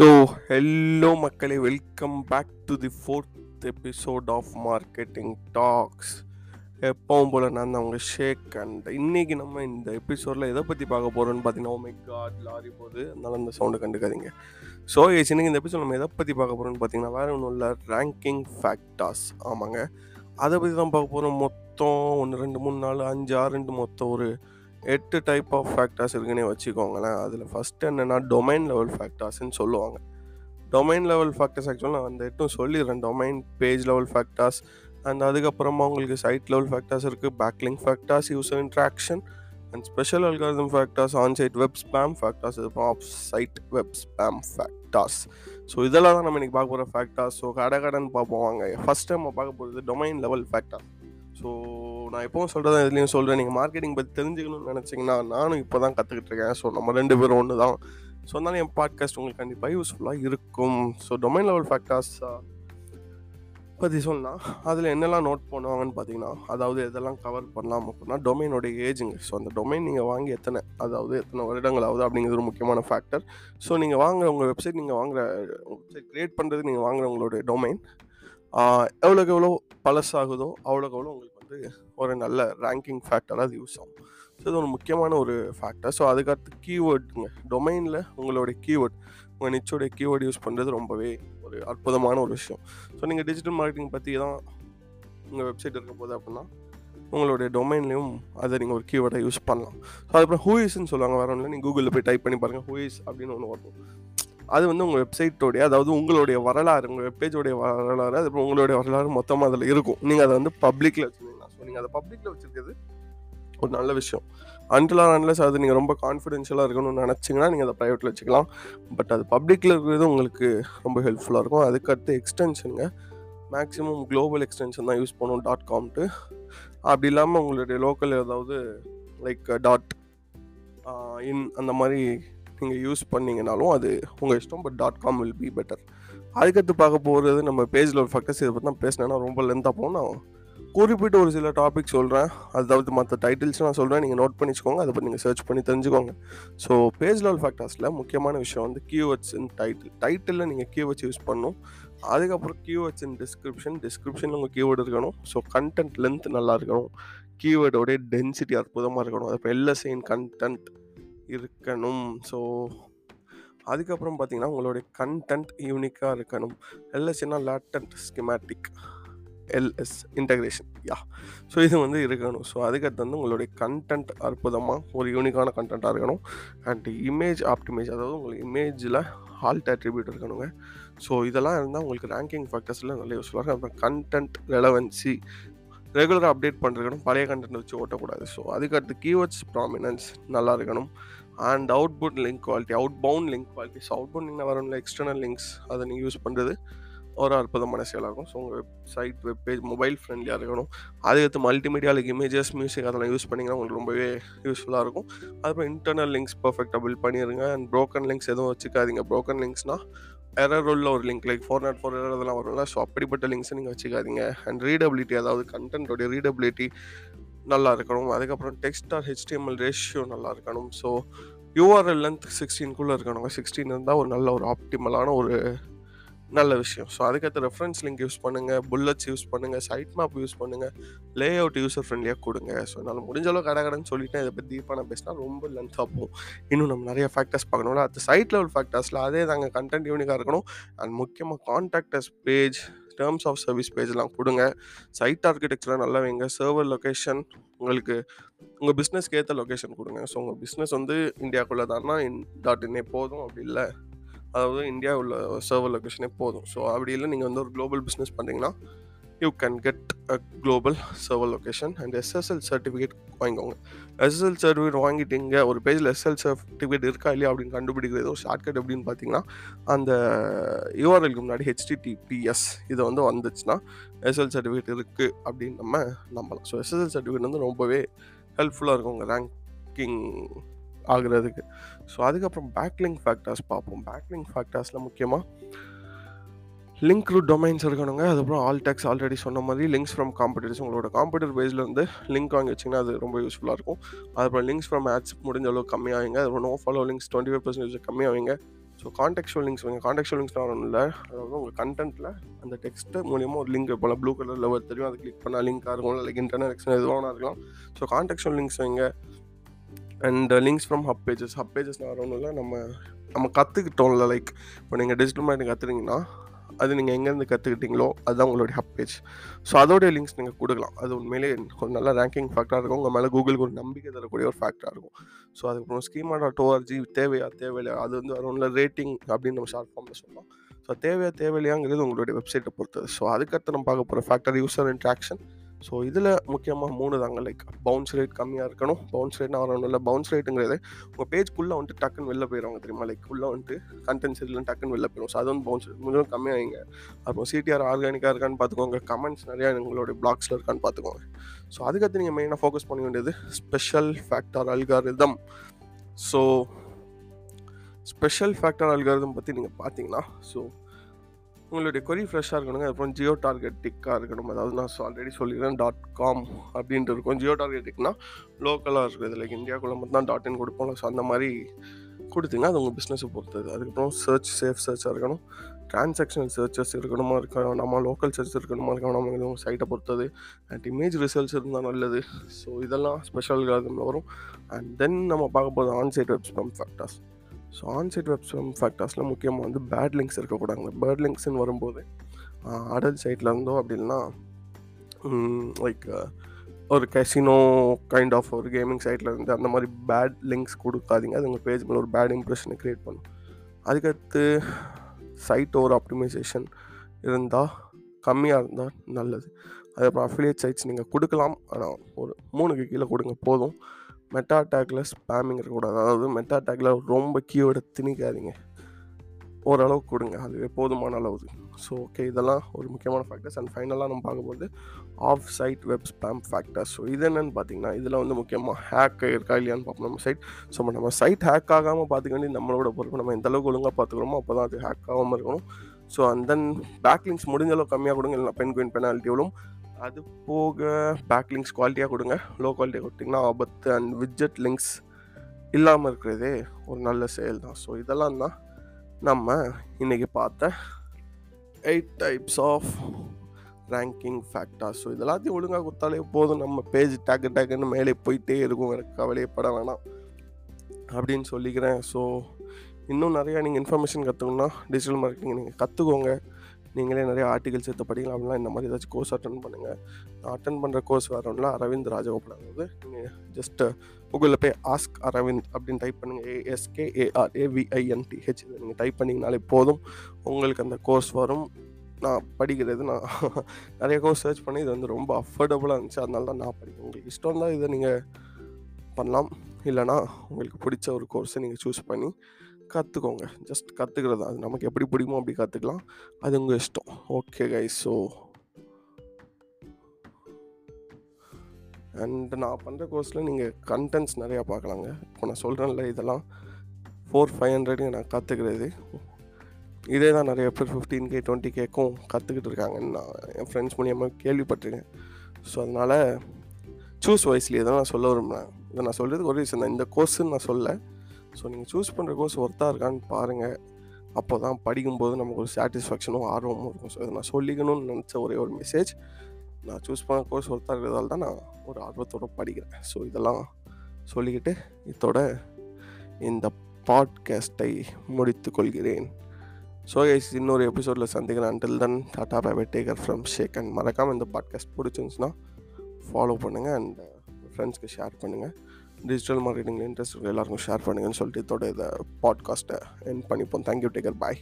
So hello மக்களே welcome back to the fourth episode of marketing talks எப்பவும் போல் நான் தான் உங்கள் ஷேக் அண்ட் இன்றைக்கி நம்ம இந்த எபிசோடில் எதை பற்றி பார்க்க போகிறோம்னு பார்த்தீங்கன்னா oh ஓ காட் லாரி போகுது. அதனால அந்த சவுண்டு கண்டுக்காதீங்க. ஸோ ஏஸ் இன்னைக்கு இந்த எபிசோட் நம்ம எதை பற்றி பார்க்க போகிறோம்னு பார்த்தீங்கன்னா வேறு ஒன்றும் இல்லை. ரேங்கிங் ஃபேக்டாஸ் ஆமாங்க. அதை பற்றி தான் பார்க்க போகிறோம் மொத்தம் ஒன்று ரெண்டு மூணு நாலு அஞ்சு ஆறு ரெண்டு மொத்தம் ஒரு எட்டு டைப் ஆஃப் ஃபேக்டர்ஸ் இருக்குன்னே வச்சுக்கோங்களேன். அதில் ஃபஸ்ட்டு என்னென்னா டொமைன் லெவல் ஃபேக்டர்ஸ்ன்னு சொல்லுவாங்க. டொமைன் லெவல் ஃபேக்டர்ஸ் ஆக்சுவலாக நான் அந்த எட்டும் சொல்லிடுறேன். Domain page level factors and அதுக்கப்புறமா உங்களுக்கு சைட் லெவல் ஃபேக்டர்ஸ் இருக்குது backlink factors user interaction and special algorithm factors on site web spam factors இதுக்கப்புறம் off site web spam factors so இதெல்லாம் தான் நம்ம இன்றைக்கி பார்க்க போகிற ஃபேக்டர்ஸ் ஸோ கடை கடன் பார்ப்போம் வாங்க. ஃபஸ்ட் டைம் நம்ம பார்க்க போகிறது டொமைன் லெவல் ஃபேக்டர் ஸோ நான் எப்பவும் சொல்கிறத இதுலேயும் சொல்கிறேன் நீங்கள் மார்க்கெட்டிங் பற்றி தெரிஞ்சுக்கணும்னு நினச்சிங்கன்னா நானும் இப்போ தான் கற்றுக்கிட்டு இருக்கேன். ஸோ நம்ம ரெண்டு பேரும் ஒன்று தான் ஸோ அதனால என் பாட்காஸ்ட் உங்களுக்கு கண்டிப்பாக யூஸ்ஃபுல்லாக இருக்கும். ஸோ டொமைன் லெவல் ஃபேக்டர்ஸ் பற்றி சொன்னால் அதில் என்னெல்லாம் நோட் பண்ணுவாங்கன்னு பார்த்தீங்கன்னா அதாவது எதெல்லாம் கவர் பண்ணலாம் அப்படின்னா டொமைனோட ஏஜுங்க ஸோ அந்த டொமைன் நீங்கள் வாங்கி எத்தனை அதாவது எத்தனை வருடங்கள் ஆகுது அப்படிங்கிறது ஒரு முக்கியமான ஃபேக்டர் ஸோ நீங்கள் வாங்குற உங்கள் வெப்சைட் நீங்கள் வாங்குற வெப்சைட் க்ரியேட் பண்ணுறது நீங்கள் வாங்குற உங்களுடைய டொமைன் எவ்வளோக்கு எவ்வளோ பழசாகுதோ அவ்வளோக்கு எவ்வளோ உங்களுக்கு வந்து ஒரு நல்ல ரேங்கிங் ஃபேக்டராக அது யூஸ் ஆகும். ஸோ இது ஒரு முக்கியமான ஒரு ஃபேக்டர் ஸோ அதுக்கடுத்து கீவேர்டுங்க டொமைனில் உங்களுடைய கீவேர்ட் உங்கள் நிச்சோடைய கீவேர்டு யூஸ் பண்ணுறது ரொம்பவே ஒரு அற்புதமான ஒரு விஷயம். ஸோ நீங்கள் டிஜிட்டல் மார்க்கெட்டிங் பற்றி தான் உங்கள் வெப்சைட் இருக்க போது அப்படின்னா உங்களுடைய டொமைன்லேயும் அதை நீங்கள் ஒரு கீவேர்டை யூஸ் பண்ணலாம். ஸோ அதுக்கப்புறம் ஹூஇஸ்ன்னு சொல்லுவாங்க வேற ஒன்றும் நீங்கள் கூகுளில் போய் டைப் பண்ணி பாருங்கள் ஹூஇஸ் அப்படின்னு ஒன்று வரும். அது வந்து உங்கள் வெப்சைட்டோடைய அதாவது உங்களுடைய வரலாறு உங்கள் வெப்பேஜோடைய வரலாறு அதுக்கப்புறம் உங்களுடைய வரலாறு மொத்தமாக அதில் இருக்கும். நீங்கள் அதை வந்து பப்ளிக்கில் நீங்கள் அதை பப்ளிக்கில் வச்சுருக்கிறது ஒரு நல்ல விஷயம். அன்டில் அன்லஸ் அது நீங்கள் ரொம்ப கான்ஃபிடென்ஷியலாக இருக்கணும்னு நினச்சிங்கன்னா நீங்கள் அதை ப்ரைவேட்டில் வச்சுக்கலாம். பட் அது பப்ளிக்கில் இருக்கிறது உங்களுக்கு ரொம்ப ஹெல்ப்ஃபுல்லாக இருக்கும். அதுக்கடுத்து எக்ஸ்டென்ஷனுங்க மேக்ஸிமம் குளோபல் எக்ஸ்டென்ஷன் தான் யூஸ் பண்ணுவோம். டாட். காம்ட்டு அப்படி இல்லாமல் உங்களுடைய லோக்கல் ஏதாவது லைக் டாட் இன் அந்த மாதிரி நீங்கள் யூஸ் பண்ணிங்கனாலும் அது உங்கள் இஷ்டம். But dot com will be better அதுக்கடுத்து பார்க்க போகிறது நம்ம பேஜில் ஒரு ஃபக்கஸ் இதை பற்றி தான் பேசினேன்னா ரொம்ப லென்த்தாக போகும் நான் குறிப்பிட்டு ஒரு சில டாபிக் சொல்கிறேன் அதாவது மற்ற டைட்டில்ஸ் நான் சொல்கிறேன் நீங்கள் நோட் பண்ணிச்சுக்கோங்க. அதை பற்றி நீங்கள் சர்ச் பண்ணி தெரிஞ்சுக்கோங்க. ஸோ பேஜ் லெவல் ஃபேக்டர்ஸில் முக்கியமான விஷயம் வந்து கீவேர்ட்ஸ் இன் டைட்டில் டைட்டிலில் நீங்கள் கீவேர்ட்ஸ் யூஸ் பண்ணணும். அதுக்கப்புறம் கீவேர்ட்ஸ் இன் டிஸ்கிரிப்ஷன் டிஸ்கிரிப்ஷனில் உங்கள் கீவேர்டு இருக்கணும். ஸோ கண்டென்ட் லென்த் நல்லா இருக்கணும். கீவேர்டோடைய டென்சிட்டி அற்புதமாக இருக்கணும். அது எல்எஸ்ஐன் கண்டென்ட் இருக்கணும். ஸோ அதுக்கப்புறம் பார்த்தீங்கன்னா உங்களுடைய கண்டென்ட் யூனிக்காக இருக்கணும். எல்எஸ்னா latent schematic LS integration yeah so இது வந்து இருக்கணும். ஸோ அதுக்கடுத்து வந்து உங்களுடைய கண்டென்ட் அற்புதமாக ஒரு யூனிக்கான கண்டென்ட்டாக இருக்கணும். அண்ட் இமேஜ் ஆப்டிமேஜ் அதாவது உங்களுக்கு இமேஜில் ஹால்ட் அட்ரிபியூட் இருக்கணுங்க. ஸோ இதெல்லாம் இருந்தால் உங்களுக்கு ரேங்கிங் ஃபேக்டர்ஸில் நல்ல யூஸ்ஃபுல்லாக இருக்கும். அப்புறம் கண்டென்ட் ரெலவன்சி ரெகுலராக அப்டேட் பண்ணிருக்கணும். பழைய கண்டென்ட் வச்சு ஓட்டக்கூடாது. ஸோ அதுக்கடுத்து கீவேர்ட்ஸ் ப்ராமினன்ஸ் நல்லா இருக்கணும். And output link quality outbound link quality so outbound வரணும் இல்லை எக்ஸ்டர்னல் லிங்க்ஸ் அதை நீங்கள் யூஸ் பண்ணுறது ஒரு அற்புதமான செயலாகும். ஸோ உங்கள் சைட் வெப் பேஜ் மொபைல் ஃப்ரெண்ட்லியாக இருக்கணும். அதுக்கடுத்து மல்டிமீடியாவில் இமேஜஸ் மியூசிக் அதெல்லாம் யூஸ் பண்ணிங்கன்னா உங்களுக்கு ரொம்பவே யூஸ்ஃபுல்லாக இருக்கும். அதுக்கப்புறம் இன்டர்னல் லிங்க்ஸ் பர்ஃபெக்டாக பில்ட் பண்ணிடுங்க அண்ட் ப்ரோக்கன் லிங்க்ஸ் எதுவும் வச்சுக்காதீங்க. ப்ரோக்கன் லிங்க்ஸ்னால் எரர் உள்ள ஒரு link like four not four error அதெல்லாம் வரும்ல. ஸோ அப்படிப்பட்ட லிங்க்ஸை நீங்கள் வச்சுக்காதீங்க. அண்ட் ரீடபிலிட்டி அதாவது கண்டென்ட்டோடைய ரீடபிலிட்டி நல்லா இருக்கணும். அதுக்கப்புறம் டெக்ஸ்ட் ஆர் ஹெச்டிஎம்எல் ரேஷியோ நல்லா இருக்கணும். ஸோ யூஆர்எல் லென்த் சிக்ஸ்டீன்குள்ளே இருக்கணும் சிக்ஸ்டீன் இருந்தால் ஒரு நல்ல ஒரு ஆப்டிமலான ஒரு நல்ல விஷயம். ஸோ அதுக்கடுத்து ரெஃபரன்ஸ் லிங்க் யூஸ் பண்ணுங்கள் புல்லட்ஸ் யூஸ் பண்ணுங்கள் சைட் மேப் யூஸ் பண்ணுங்கள் லே அவுட் யூஸர் ஃப்ரெண்ட்லியாக கொடுங்க. ஸோ என்னால் முடிஞ்ச அளவு கடை கடைன்னு இதை பற்றி டீப்பாக நான் பேசினா ரொம்ப லென்த்தாக போகும். இன்னும் நம்ம நிறைய ஃபேக்டர்ஸ் பார்க்கணும்ல. அது சைட் லெவல் ஃபேக்டர்ஸில் அதே தாங்க கண்டென்ட் யூனிக்காக இருக்கணும். அண்ட் முக்கியமாக contact us page terms of service பேஜ்லாம் கொடுங்க. சைட் ஆர்கிடெக்சராக நல்லா வைங்க சர்வர் லொக்கேஷன் உங்களுக்கு உங்கள் பிஸ்னஸ்க்கு ஏற்ற லொக்கேஷன் கொடுங்க. ஸோ உங்கள் பிஸ்னஸ் வந்து இந்தியாக்குள்ளே தானா இன் டாட் இன்னே போதும். அப்படி இல்லை. அதாவது இந்தியா உள்ள சர்வர் லொக்கேஷனே போதும். ஸோ அப்படி இல்லை நீங்கள் வந்து ஒரு குளோபல் பிஸ்னஸ் பண்ணுறீங்கன்னா you can get a global server location and SSL certificate வாங்கிக்கோங்க. எஸ்எஸ்எல் சர்டிஃபிகேட் வாங்கிட்டீங்க ஒரு பேஜில் எஸ்எல் சர்டிஃபிகேட் இருக்கா இல்லையா அப்படின்னு கண்டுபிடிக்கிறது ஒரு ஷார்ட்கட் எப்படின்னு பார்த்தீங்கன்னா அந்த யூஆர்எலுக்கு முன்னாடி ஹெச்டிடிபிஎஸ் இதை வந்து வந்துச்சுன்னா எஸ்எல் சர்டிஃபிகேட் இருக்குது அப்படின்னு நம்ம நம்பலாம். ஸோ எஸ்எஸ்எல் சர்டிஃபிகேட் வந்து ரொம்பவே ஹெல்ப்ஃபுல்லாக இருக்கும் உங்கள் ரேங்கிங் ஆகுறதுக்கு. ஸோ அதுக்கப்புறம் பேக்லிங் ஃபேக்டர்ஸ் பார்ப்போம். பேக்லிங் ஃபேக்டர்ஸில் முக்கியமாக லிங்க் ரூட் டொமைன்ஸ் இருக்கணுங்க. அதுக்கப்புறம் ஆல் டேக்ஸ் ஆல்ரெடி சொன்ன மாதிரி லிங்க்ஸ் ஃப்ரம் காம்படிட்டர்ஸ் உங்களோட காம்படிட்டர் பேஸில் வந்து லிங்க் வாங்கி வச்சிங்கன்னா அது ரொம்ப யூஸ்ஃபுல்லாக இருக்கும். அதுக்கப்புறம் லிங்க்ஸ் ஃப்ரம் ஆட்ஸ் முடிஞ்ச அளவுக்கு கம்மியாகுங்க அதுக்கப்புறம் no follow links twenty five percentage கம்மியாகுங்க so contextual links வைங்க. கான்டெக்சுவல் லிங்க்ஸ் வரணும் இல்லை அதாவது உங்கள் கண்டென்ட்டில் அந்த டெக்ஸ்ட்டு மூலியமாக ஒரு லிங்க் போல் ப்ளூ கலரில் ஒரு தெரியும். அது கிளிக் பண்ணால் லிங்காக இருக்கும் லைக் இன்டர்னல் எக்ஸ்டன் எதுவாக இருக்கலாம். ஸோ கான்டெக்சுவல் லிங்க்ஸ் வைங்க. And links from hub pages hub pages வரணும் இல்லை. நம்ம நம்ம கற்றுக்கிட்டோம்ல லைக் இப்போ நீங்கள் டிஜிட்டல் மார்க்கெட்டிங் கற்றுறீங்கன்னா அது நீங்கள் எங்கேருந்து கற்றுக்கிட்டீங்களோ அதுதான் உங்களுடைய ஹப் பேஜ் ஸோ அதோடைய லிங்க்ஸ் நீங்கள் கொடுக்கலாம். அது உண்மையிலே ஒரு நல்ல ரேங்கிங் ஃபேக்டராக இருக்கும். உங்கள் மேலே கூகுளுக்கு ஒரு நம்பிக்கை தரக்கூடிய ஒரு ஃபேக்டராக இருக்கும். ஸோ அதுக்கப்புறம் ஸ்கீமா டாட் ஓஆர்ஜி தேவையா தேவையில்லையா? அது வந்து வரும்ல ரேட்டிங் அப்படின்னு நம்ம ஷார்ட் ஃபார்மில் சொல்லலாம் ஸோ தேவையா தேவையில்லையாங்கிறது உங்களுடைய வெப்சைட்டை பொறுத்தது. ஸோ அதுக்கடுத்து நம்ம பார்க்க போகிற ஃபேக்டர் யூசர் இன்ட்ராக்ஷன் ஸோ இதில் முக்கியமாக மூணு தாங்க. லைக் பவுன்ஸ் ரேட் கம்மியாக இருக்கணும். பவுன்ஸ் ரேட்னா வரணும் இல்லை. பவுன்ஸ் ரேட்டுங்கிறது உங்கள் பேஜ்க்குள்ளே வந்துட்டு டக்குன்னு வெளில போயிடுவாங்க தெரியுமா? லைக் உள்ளே வந்துட்டு கண்டென்ட்ஸ் இதில் டக்குன்னு வெளில போயிடும் ஸோ அது வந்து பவுன்ஸ் ரேட் கொஞ்சம் கம்மியாகிங்க அப்புறம் சிடிஆர் ஆர்கானிக்காக இருக்கான்னு பார்த்துக்கோங்க கமெண்ட்ஸ் நிறையா உங்களுடைய பிளாக்ஸில் இருக்கான்னு பார்த்துக்கோங்க ஸோ அதுக்கடுத்து நீங்கள் மெயினாக ஃபோக்கஸ் பண்ண வேண்டியது special factor algorithm so special factor algorithm பற்றி நீங்கள் பார்த்தீங்கன்னா ஸோ உங்களுடைய கொரி ஃப்ரெஷ்ஷாக இருக்கணுங்க. அப்புறம் ஜியோ டார்கெட் டிக்காக இருக்கணும். அதாவது நான் ஆல்ரெடி சொல்லிடுறேன் டாட் காம் அப்படின்ட்டு இருக்கும். ஜியோ டார்கெட் டிக்னா லோக்கலாக இருக்குது லைக் இந்தியாக்குள்ளே மட்டும் தான் டாட் இன் கொடுப்போம் ஸோ அந்த மாதிரி கொடுத்தீங்க. அது உங்கள் பிஸ்னஸை பொறுத்தது. அதுக்கப்புறம் சர்ச் சேஃப் சர்ச்சாக இருக்கணும். டிரான்சாக்ஷனல் சர்ச்சஸ் இருக்கணுமா? இருக்கணும் நம்ம லோக்கல் சர்ச் இருக்கணுமா? இருக்கணும் நம்ம இது சைட்டை பொறுத்தது. அண்ட் இமேஜ் ரிசல்ட்ஸ் இருந்தால் நல்லது. ஸோ இதெல்லாம் ஸ்பெஷல் வரும். அண்ட் தென் நம்ம பார்க்க போகிறது onsite web spam factors so onsite web spam ஃபேக்டர்ஸில் முக்கியமாக வந்து பேட் லிங்க்ஸ் இருக்கக்கூடாது பேட் லிங்க்ஸ்னு வரும்போது அடல் சைட்டில் இருந்தோ அப்படின்னா லைக் ஒரு கெசினோ கைண்ட் ஆஃப் ஒரு கேமிங் சைட்டில் இருந்து அந்த மாதிரி பேட் லிங்க்ஸ் கொடுக்காதீங்க. அது உங்கள் பேஜ் மேலே ஒரு பேட் இம்ப்ரெஷனை க்ரியேட் பண்ணும். அதுக்கடுத்து சைட் ஓவர் ஆப்டிமைசேஷன் இருந்தால் கம்மியாக இருந்தால் நல்லது. அதுக்கப்புறம் அஃபிலியேட் சைட்ஸ் நீங்கள் கொடுக்கலாம். ஆனால் ஒரு மூணுக்கு கீழே கொடுங்க போதும். மெட்டா டேக்கில் ஸ்பேமிங் இருக்கக்கூடாது. அதாவது மெட்டா டேக்கில் ரொம்ப கீவேர்டை திணிக்காதீங்க. ஓரளவுக்கு கொடுங்க. அதுவே போதுமான அளவு ஸோ ஓகே இதெல்லாம் ஒரு முக்கியமான ஃபேக்டர்ஸ் அண்ட் ஃபைனலாக நம்ம பார்க்கும்போது off site web spam factors so இது என்னென்னு பார்த்தீங்கன்னா இதில் வந்து முக்கியமாக ஹேக் இருக்கா இல்லையான்னு பார்ப்போம் நம்ம சைட் ஸோ நம்ம சைட் ஹேக் ஆகாமல் பார்த்துக்க நம்மளோட பொறுப்பு. நம்ம எந்த அளவுக்கு ஒழுங்காக பார்த்துக்கிறோமோ அப்போ தான் அது ஹேக் ஆகாமல் இருக்கணும். ஸோ அண்ட் தென் பேக்லிங்ஸ் முடிஞ்ச அளவு கம்மியாக கொடுங்க. இல்லைனா பென் குயின் பெனால்ட்டி எவ்வளோ அது போக பேக் லிங்க்ஸ் குவாலிட்டியாக கொடுங்க. லோ குவாலிட்டியாக கொடுத்தீங்கன்னா ஆபத்து அண்ட் விட்ஜெட் லிங்க்ஸ் இல்லாமல் இருக்கிறதே ஒரு நல்ல செயல் தான். ஸோ இதெல்லாம் தான் நம்ம இன்றைக்கி பார்த்த eight types of ranking factors so இதெல்லாத்தையும் ஒழுங்காக கொடுத்தாலே போதும். நம்ம பேஜ் டேக்கு டேக்குன்னு மேலே போயிட்டே இருக்கும். எனக்கு கவலையப்பட வேணாம் அப்படின்னு சொல்லிக்கிறேன். ஸோ இன்னும் நிறையா நீங்கள் இன்ஃபர்மேஷன் கற்றுக்கணுன்னா டிஜிட்டல் மார்க்கெட்டிங் நீங்கள் கற்றுக்கோங்க நீங்களே நிறைய ஆர்டிகல்ஸ் எடுத்து படிக்கலாம் அப்படின்னா இந்த மாதிரி ஏதாச்சும் கோர்ஸ் அட்டன் பண்ணுங்கள் நான் அட்டன் பண்ணுற கோர்ஸ் வரோம்னா அரவிந்த் ராஜகோபால் அதாவது நீங்கள் ஜஸ்ட்டு கூகுளில் போய் ஆஸ்க் அரவிந்த் அப்படின்னு டைப் பண்ணுங்கள் ஏஎஸ்கே ஏஆர் ஏவிஐஎன்டிஹெச் இதை நீங்கள் டைப் பண்ணிங்கனாலே போதும். உங்களுக்கு அந்த கோர்ஸ் வரும். நான் படிக்கிறது நான் நிறைய கோர்ஸ் சர்ச் பண்ணி இது வந்து ரொம்ப அஃபோர்டபுளாக இருந்துச்சு. அதனால தான் நான் படிக்கிறேன். உங்களுக்கு இஷ்டம் தான் இதை நீங்கள் பண்ணலாம். இல்லைனா உங்களுக்கு பிடிச்ச ஒரு கோர்ஸை நீங்கள் சூஸ் பண்ணி கற்றுக்கோங்க ஜஸ்ட் கற்றுக்கிறது அது நமக்கு எப்படி பிடிக்குமோ அப்படி கற்றுக்கலாம் அது உங்கள் இஷ்டம். ஓகே கைஸ் ஸோ அண்ட் நான் பண்ணுற கோர்ஸில் நீங்கள் கண்டென்ட்ஸ் நிறையா பார்க்கலாங்க. இப்போ நான் சொல்கிறேன்ல இதெல்லாம் ஃபோர் ஃபைவ் ஹண்ட்ரட் நான் கற்றுக்கிறது இதே தான் நிறைய பேர் ஃபிஃப்டீன் கே டுவெண்ட்டி கேக்கும் கற்றுக்கிட்டு இருக்காங்கன்னு நான் என் ஃப்ரெண்ட்ஸ் மூலியமாக கேள்விப்பட்டிருக்கேன். ஸோ அதனால் சூஸ் வைஸ்லேயே தான் நான் சொல்ல விரும்புகிறேன் இதை நான் சொல்கிறதுக்கு ஒரு ரீசன் தான். இந்த கோர்ஸுன்னு நான் சொல்ல ஸோ நீங்கள் சூஸ் பண்ணுற கோர்ஸ் ஒர்த்தாக இருக்கான்னு பாருங்கள் அப்போ தான் படிக்கும்போது நமக்கு ஒரு சாட்டிஸ்ஃபேக்ஷனும் ஆர்வமும் இருக்கும். ஸோ இதை நான் சொல்லிக்கணும்னு நினச்ச ஒரே ஒரு மெசேஜ் நான் சூஸ் பண்ண கோர்ஸ் ஒர்த்தாக இருக்கிறதால தான் நான் ஒரு ஆர்வத்தோடு படிக்கிறேன். ஸோ இதெல்லாம் சொல்லிக்கிட்டு இதோட இந்த பாட்காஸ்ட்டை முடித்து கொள்கிறேன். ஸோ கைஸ் இன்னொரு எபிசோடில் சந்திக்கிறேன் until then tata bye take care from shake and மறக்காமல் இந்த பாட்காஸ்ட் பிடிச்சிருந்துச்சுன்னா ஃபாலோ பண்ணுங்கள் அண்ட் ஃப்ரெண்ட்ஸ்க்கு ஷேர் பண்ணுங்கள் டிஜிட்டல் மார்க்கெட்டிங்கில் இன்ட்ரெஸ்ட் எல்லாருக்கும் ஷேர் பண்ணுங்கன்னு சொல்லிட்டு இதோட இதை பாட்காஸ்ட்டை என் பண்ணிப்போம். தேங்க்யூ டேக்கர் பாய்